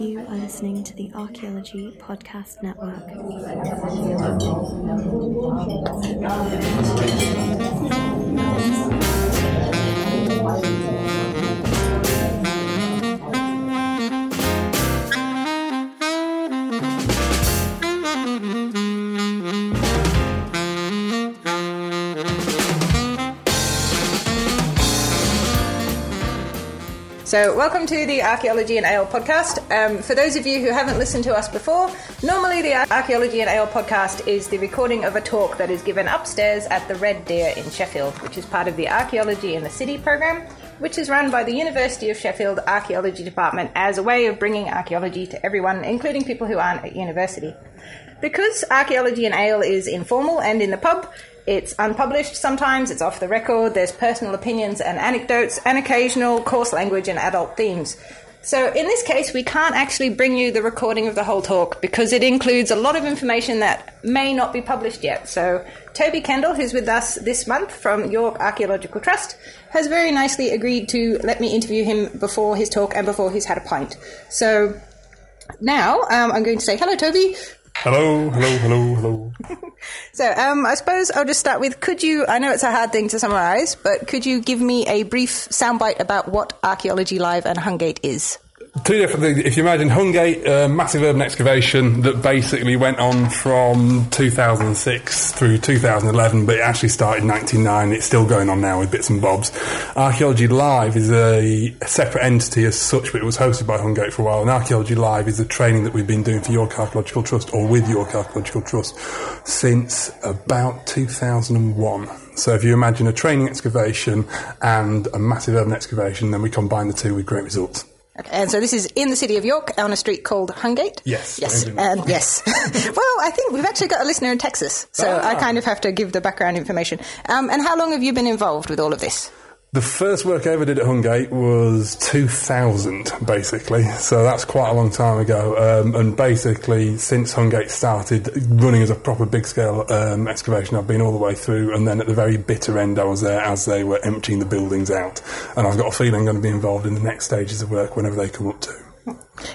You are listening to the Archaeology Podcast Network. So, welcome to the Archaeology and Ale podcast. Um, for those of you who haven't listened to us before, normally the Archaeology and Ale podcast is the recording of a talk that is given upstairs at the Red Deer in Sheffield, which is part of the Archaeology in the City program, which is run by the University of Sheffield Archaeology Department as a way of bringing archaeology to everyone, including people who aren't at university. Because Archaeology and Ale is informal and in the pub, it's unpublished sometimes, it's off the record, there's personal opinions and anecdotes, and occasional coarse language and adult themes. So, in this case, we can't actually bring you the recording of the whole talk because it includes a lot of information that may not be published yet. So, Toby Kendall, who's with us this month from York Archaeological Trust, has very nicely agreed to let me interview him before his talk and before he's had a pint. So, now um, I'm going to say hello, Toby. Hello, hello, hello, hello. So, um, I suppose I'll just start with could you, I know it's a hard thing to summarize, but could you give me a brief soundbite about what Archaeology Live and Hungate is? Two different things. If you imagine Hungate, a uh, massive urban excavation that basically went on from 2006 through 2011, but it actually started in 1999. It's still going on now with bits and bobs. Archaeology Live is a separate entity as such, but it was hosted by Hungate for a while. And Archaeology Live is the training that we've been doing for York Archaeological Trust or with York Archaeological Trust since about 2001. So if you imagine a training excavation and a massive urban excavation, then we combine the two with great results. Okay, and so this is in the city of York on a street called Hungate? Yes. Yes, and yes. well, I think we've actually got a listener in Texas, so Ah. I kind of have to give the background information. Um, and how long have you been involved with all of this? The first work I ever did at Hungate was 2000, basically. So that's quite a long time ago. Um, and basically, since Hungate started running as a proper big scale um, excavation, I've been all the way through. And then at the very bitter end, I was there as they were emptying the buildings out. And I've got a feeling I'm going to be involved in the next stages of work whenever they come up to.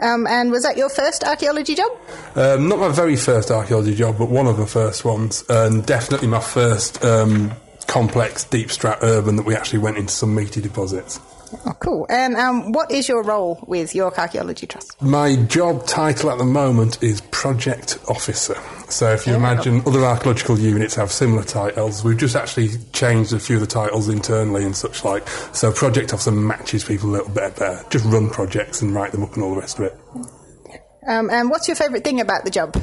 Um, and was that your first archaeology job? Um, not my very first archaeology job, but one of the first ones, and definitely my first um, complex deep strat urban that we actually went into some meaty deposits. Oh, cool. And um, what is your role with York Archaeology Trust? My job title at the moment is project officer. So if you imagine other archaeological units have similar titles, we've just actually changed a few of the titles internally and such like. So project officer matches people a little bit better. Just run projects and write them up and all the rest of it. Um, and what's your favourite thing about the job?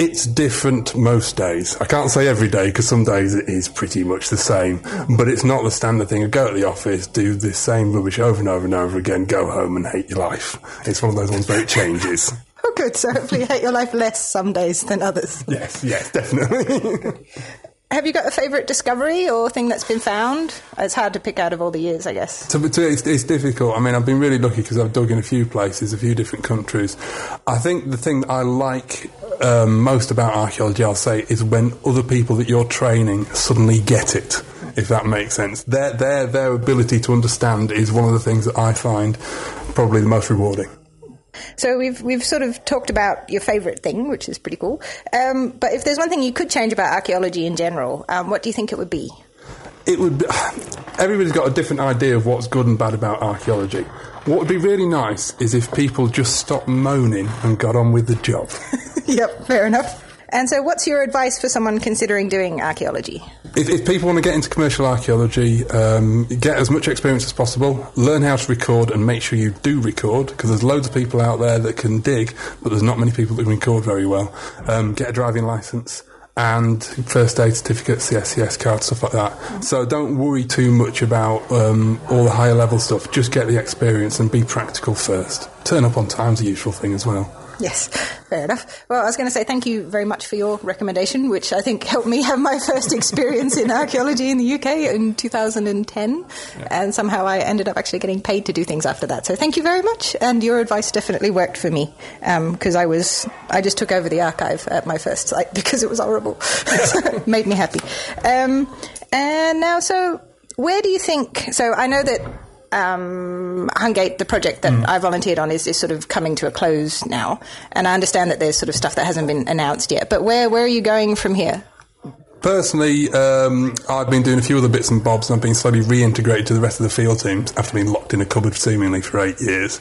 It's different most days. I can't say every day because some days it is pretty much the same, but it's not the standard thing. Go to the office, do the same rubbish over and over and over again, go home and hate your life. It's one of those ones where it changes. Oh, good. So hopefully you hate your life less some days than others. yes, yes, definitely. Have you got a favourite discovery or thing that's been found? It's hard to pick out of all the years, I guess. So, but it's, it's difficult. I mean, I've been really lucky because I've dug in a few places, a few different countries. I think the thing that I like um, most about archaeology, I'll say, is when other people that you're training suddenly get it. If that makes sense, their their their ability to understand is one of the things that I find probably the most rewarding. So we've we've sort of talked about your favourite thing, which is pretty cool. Um, but if there's one thing you could change about archaeology in general, um, what do you think it would be? it would be, everybody's got a different idea of what's good and bad about archaeology. What would be really nice is if people just stopped moaning and got on with the job. yep, fair enough. And so, what's your advice for someone considering doing archaeology? If, if people want to get into commercial archaeology, um, get as much experience as possible, learn how to record and make sure you do record, because there's loads of people out there that can dig, but there's not many people that can record very well. Um, get a driving licence and first aid certificate, CSCS card, stuff like that. So don't worry too much about um, all the higher level stuff. Just get the experience and be practical first. Turn up on time's a useful thing as well. Yes, fair enough. Well, I was going to say thank you very much for your recommendation, which I think helped me have my first experience in archaeology in the UK in 2010. And somehow I ended up actually getting paid to do things after that. So thank you very much. And your advice definitely worked for me because I was I just took over the archive at my first site because it was horrible. so made me happy. Um, and now, so where do you think? So I know that um, Hungate, the project that I volunteered on, is, is sort of coming to a close now, and I understand that there's sort of stuff that hasn't been announced yet. But where where are you going from here? Personally, um, I've been doing a few other bits and bobs and I've been slowly reintegrated to the rest of the field teams after being locked in a cupboard seemingly for eight years.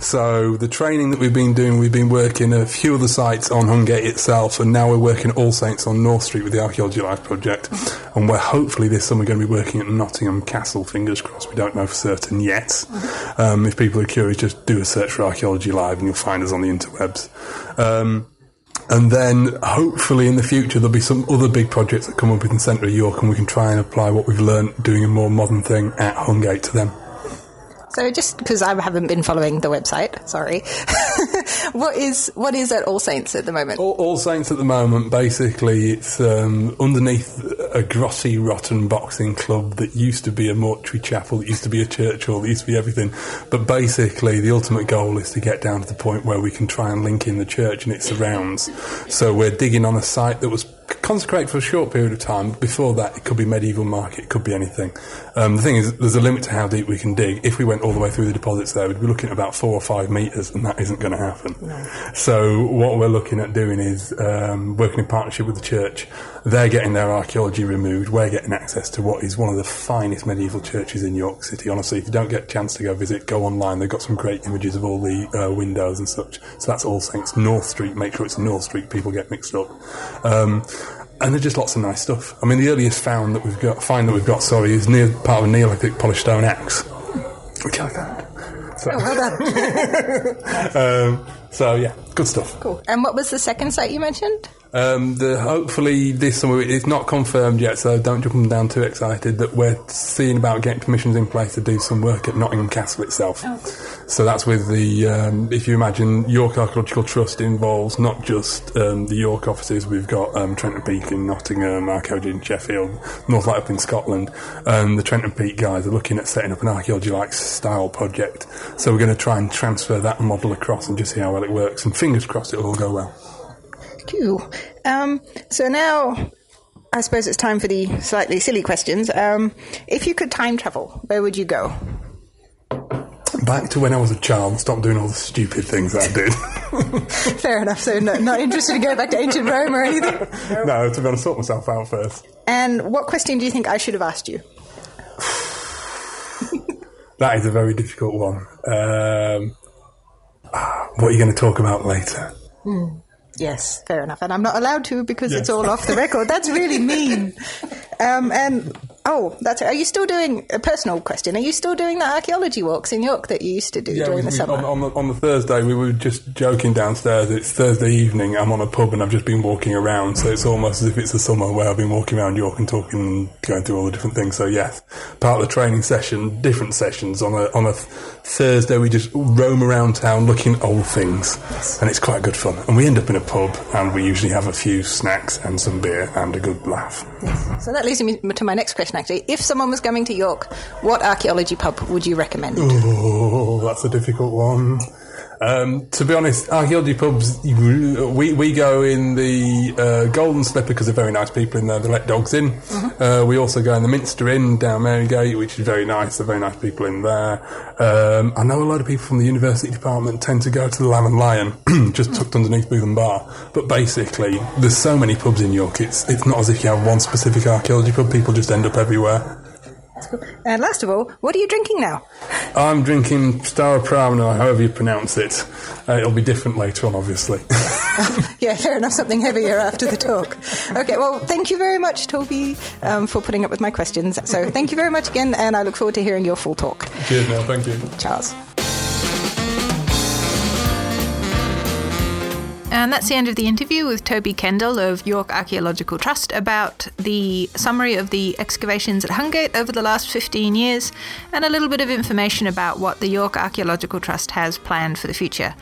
So the training that we've been doing, we've been working a few other sites on Hungate itself and now we're working All Saints on North Street with the Archaeology Live project. And we're hopefully this summer going to be working at Nottingham Castle, fingers crossed. We don't know for certain yet. Um, if people are curious, just do a search for Archaeology Live and you'll find us on the interwebs. Um, and then hopefully in the future there'll be some other big projects that come up in central York and we can try and apply what we've learned doing a more modern thing at Hungate to them. So just because I haven't been following the website, sorry. what is what is at All Saints at the moment? All, All Saints at the moment, basically, it's um, underneath a grossy, rotten boxing club that used to be a mortuary chapel, that used to be a church hall, that used to be everything. But basically, the ultimate goal is to get down to the point where we can try and link in the church and its surrounds. So we're digging on a site that was consecrated for a short period of time. Before that, it could be medieval market, it could be anything. Um, the thing is, there's a limit to how deep we can dig. If we went all the way through the deposits there, we'd be looking at about four or five metres, and that isn't going to happen. So what we're looking at doing is um, working in partnership with the church. They're getting their archaeology removed. We're getting access to what is one of the finest medieval churches in York City. Honestly, if you don't get a chance to go visit, go online. They've got some great images of all the uh, windows and such. So that's All Saints North Street. Make sure it's North Street. People get mixed up. Um, and there's just lots of nice stuff. I mean, the earliest found that we've got, find that we've got, sorry, is near part of a Neolithic polished stone axe, which I found. So, um, so yeah, good stuff. Cool. And what was the second site you mentioned? Um, the, hopefully this summer it's not confirmed yet, so don't jump them down too excited. That we're seeing about getting permissions in place to do some work at Nottingham Castle itself. So that's with the um, if you imagine York Archaeological Trust involves not just um, the York offices. We've got um, Trent and Peak in Nottingham, Archaeology in Sheffield, Northlight up in Scotland. Um, the Trent and Peak guys are looking at setting up an Archaeology Live style project. So we're going to try and transfer that model across and just see how well it works. And fingers crossed it'll all go well. Cool. Um, so now, I suppose it's time for the slightly silly questions. Um, if you could time travel, where would you go? Back to when I was a child stop doing all the stupid things that I did. Fair enough. So no, not interested in going back to ancient Rome or anything. no, to be honest, sort myself out first. And what question do you think I should have asked you? That is a very difficult one. Um, ah, what are you going to talk about later? Yes, fair enough. And I'm not allowed to because it's all off the record. That's really mean. Um, and oh, that's it. are you still doing a personal question? Are you still doing the archaeology walks in York that you used to do Yeah, during we- the summer? On, on, the, on the Thursday, we were just joking downstairs. It's Thursday evening. I'm on a pub and I've just been walking around. So it's almost as if it's the summer where I've been walking around York and talking and going through all the different things. So yes, part of the training session, different sessions on a on a Thursday, we just roam around town looking at old things, and it's quite good fun. And we end up in a pub, and we usually have a few snacks and some beer and a good laugh. So that leads me to my next question. Actually, if someone was coming to York, what archaeology pub would you recommend? Oh, that's a difficult one. Um, to be honest, archaeology pubs, we, we go in the uh, Golden Slipper because they're very nice people in there. They let dogs in. Uh, we also go in the Minster Inn down Marygate, which is very nice. They're very nice people in there. Um, I know a lot of people from the university department tend to go to the Lamb and Lion, just tucked underneath Bootham Bar. But basically, there's so many pubs in York. It's it's not as if you have one specific archaeology pub. People just end up everywhere. And last of all, what are you drinking now? I'm drinking Star Pravna, however you pronounce it. Uh, it'll be different later on, obviously. Yeah, fair enough. Something heavier after the talk. Okay, well, thank you very much, Toby, um, for putting up with my questions. So thank you very much again, and I look forward to hearing your full talk. Cheers, Neil. Thank you. Charles. And that's the end of the interview with Toby Kendall of York Archaeological Trust about the summary of the excavations at Hungate over the last 15 years and a little bit of information about what the York Archaeological Trust has planned for the future.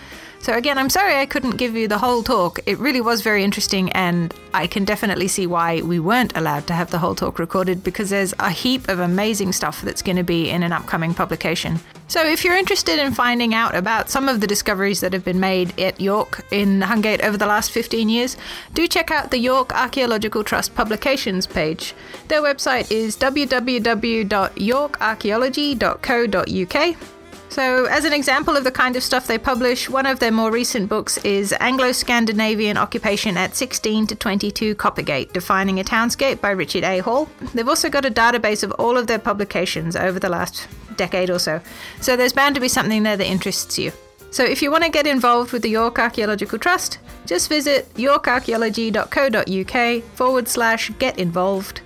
So, again, I'm sorry I couldn't give you the whole talk. It really was very interesting, and I can definitely see why we weren't allowed to have the whole talk recorded because there's a heap of amazing stuff that's going to be in an upcoming publication. So, if you're interested in finding out about some of the discoveries that have been made at York in Hungate over the last 15 years, do check out the York Archaeological Trust publications page. Their website is www.yorkarchaeology.co.uk. So, as an example of the kind of stuff they publish, one of their more recent books is Anglo Scandinavian Occupation at 16 to 22 Coppergate Defining a Townscape by Richard A. Hall. They've also got a database of all of their publications over the last decade or so. So, there's bound to be something there that interests you. So, if you want to get involved with the York Archaeological Trust, just visit yorkarchaeology.co.uk forward slash get involved.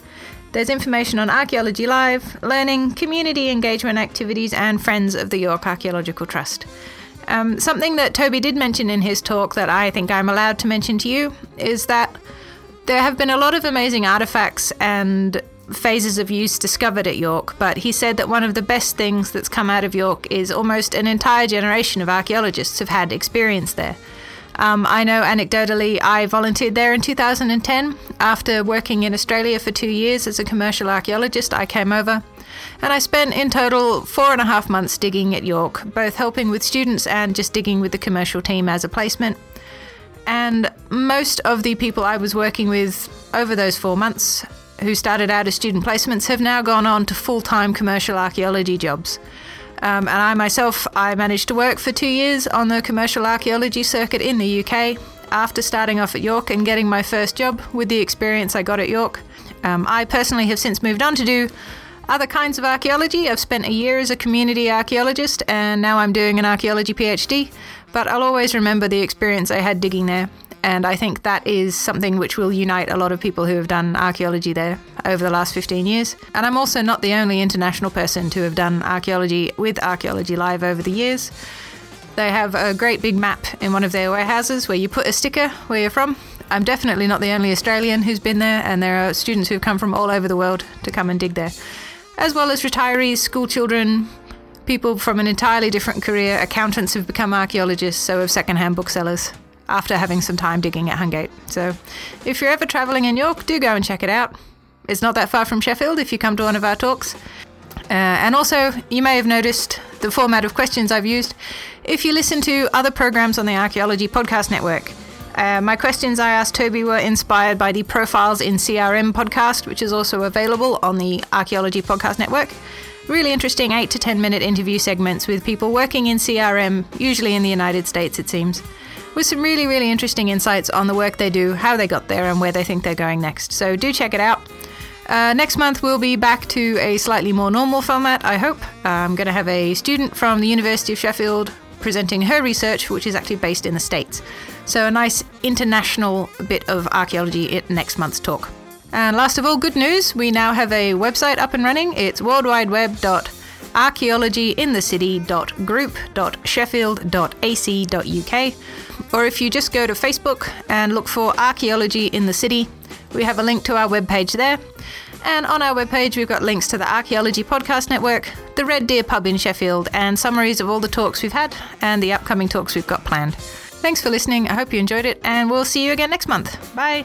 There's information on Archaeology Live, learning, community engagement activities, and friends of the York Archaeological Trust. Um, something that Toby did mention in his talk that I think I'm allowed to mention to you is that there have been a lot of amazing artifacts and phases of use discovered at York, but he said that one of the best things that's come out of York is almost an entire generation of archaeologists have had experience there. Um, I know anecdotally, I volunteered there in 2010. After working in Australia for two years as a commercial archaeologist, I came over and I spent in total four and a half months digging at York, both helping with students and just digging with the commercial team as a placement. And most of the people I was working with over those four months who started out as student placements have now gone on to full time commercial archaeology jobs. Um, and I myself, I managed to work for two years on the commercial archaeology circuit in the UK after starting off at York and getting my first job with the experience I got at York. Um, I personally have since moved on to do other kinds of archaeology. I've spent a year as a community archaeologist and now I'm doing an archaeology PhD, but I'll always remember the experience I had digging there and I think that is something which will unite a lot of people who have done archaeology there over the last 15 years. And I'm also not the only international person to have done archaeology with Archaeology Live over the years. They have a great big map in one of their warehouses where you put a sticker where you're from. I'm definitely not the only Australian who's been there, and there are students who've come from all over the world to come and dig there, as well as retirees, school children, people from an entirely different career. Accountants have become archaeologists, so have secondhand booksellers after having some time digging at Hungate. So if you're ever travelling in York, do go and check it out. It's not that far from Sheffield if you come to one of our talks. Uh, and also, you may have noticed the format of questions I've used. If you listen to other programs on the Archaeology Podcast Network, uh, my questions I asked Toby were inspired by the Profiles in CRM podcast, which is also available on the Archaeology Podcast Network. Really interesting 8 to 10 minute interview segments with people working in CRM, usually in the United States, it seems with some really, really interesting insights on the work they do, how they got there, and where they think they're going next. So do check it out. Uh, next month, we'll be back to a slightly more normal format, I hope. I'm going to have a student from the University of Sheffield presenting her research, which is actually based in the States. So, a nice international bit of archaeology at next month's talk. And last of all, good news we now have a website up and running. It's worldwideweb.archaeologyinthecity.group.sheffield.ac.uk or if you just go to Facebook and look for Archaeology in the City, we have a link to our webpage there. And on our webpage, we've got links to the Archaeology Podcast Network, the Red Deer Pub in Sheffield, and summaries of all the talks we've had and the upcoming talks we've got planned. Thanks for listening. I hope you enjoyed it, and we'll see you again next month. Bye.